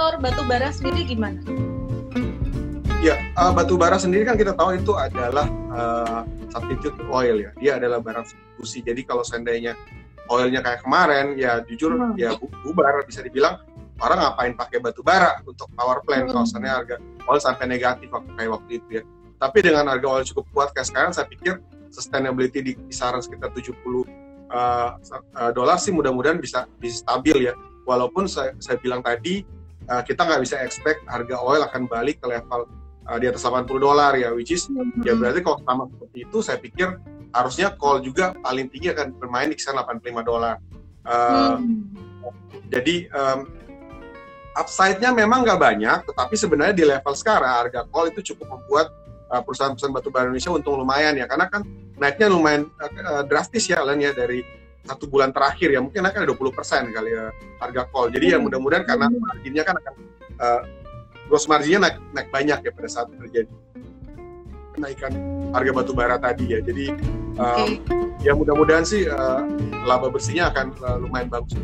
sektor batu bara sendiri gimana? Ya, uh, batu bara sendiri kan kita tahu itu adalah uh, substitute oil ya. Dia adalah barang substitusi. Jadi kalau seandainya oilnya kayak kemarin, ya jujur hmm. ya bubar bisa dibilang orang ngapain pakai batu bara untuk power plant hmm. kalau seandainya harga oil sampai negatif waktu kayak waktu itu ya. Tapi dengan harga oil cukup kuat kayak sekarang, saya pikir sustainability di kisaran sekitar 70 uh, uh, dolar sih mudah-mudahan bisa bisa stabil ya. Walaupun saya, saya bilang tadi uh, kita nggak bisa expect harga oil akan balik ke level uh, di atas 80 dolar ya, which is mm-hmm. ya berarti kalau sama seperti itu saya pikir harusnya call juga paling tinggi akan bermain di kisaran 85 dolar. Uh, hmm. Jadi um, upside-nya memang nggak banyak, tetapi sebenarnya di level sekarang harga call itu cukup membuat uh, perusahaan-perusahaan batu bara Indonesia untung lumayan ya, karena kan naiknya lumayan uh, drastis ya Alan ya dari satu bulan terakhir ya mungkin naiknya 20 persen kali ya harga call. Jadi ya hmm. ya mudah-mudahan karena marginnya kan akan uh, gross marginnya naik, naik banyak ya pada saat terjadi kenaikan harga batu bara tadi ya. Jadi um, okay. ya mudah-mudahan sih uh, laba bersihnya akan uh, lumayan bagus.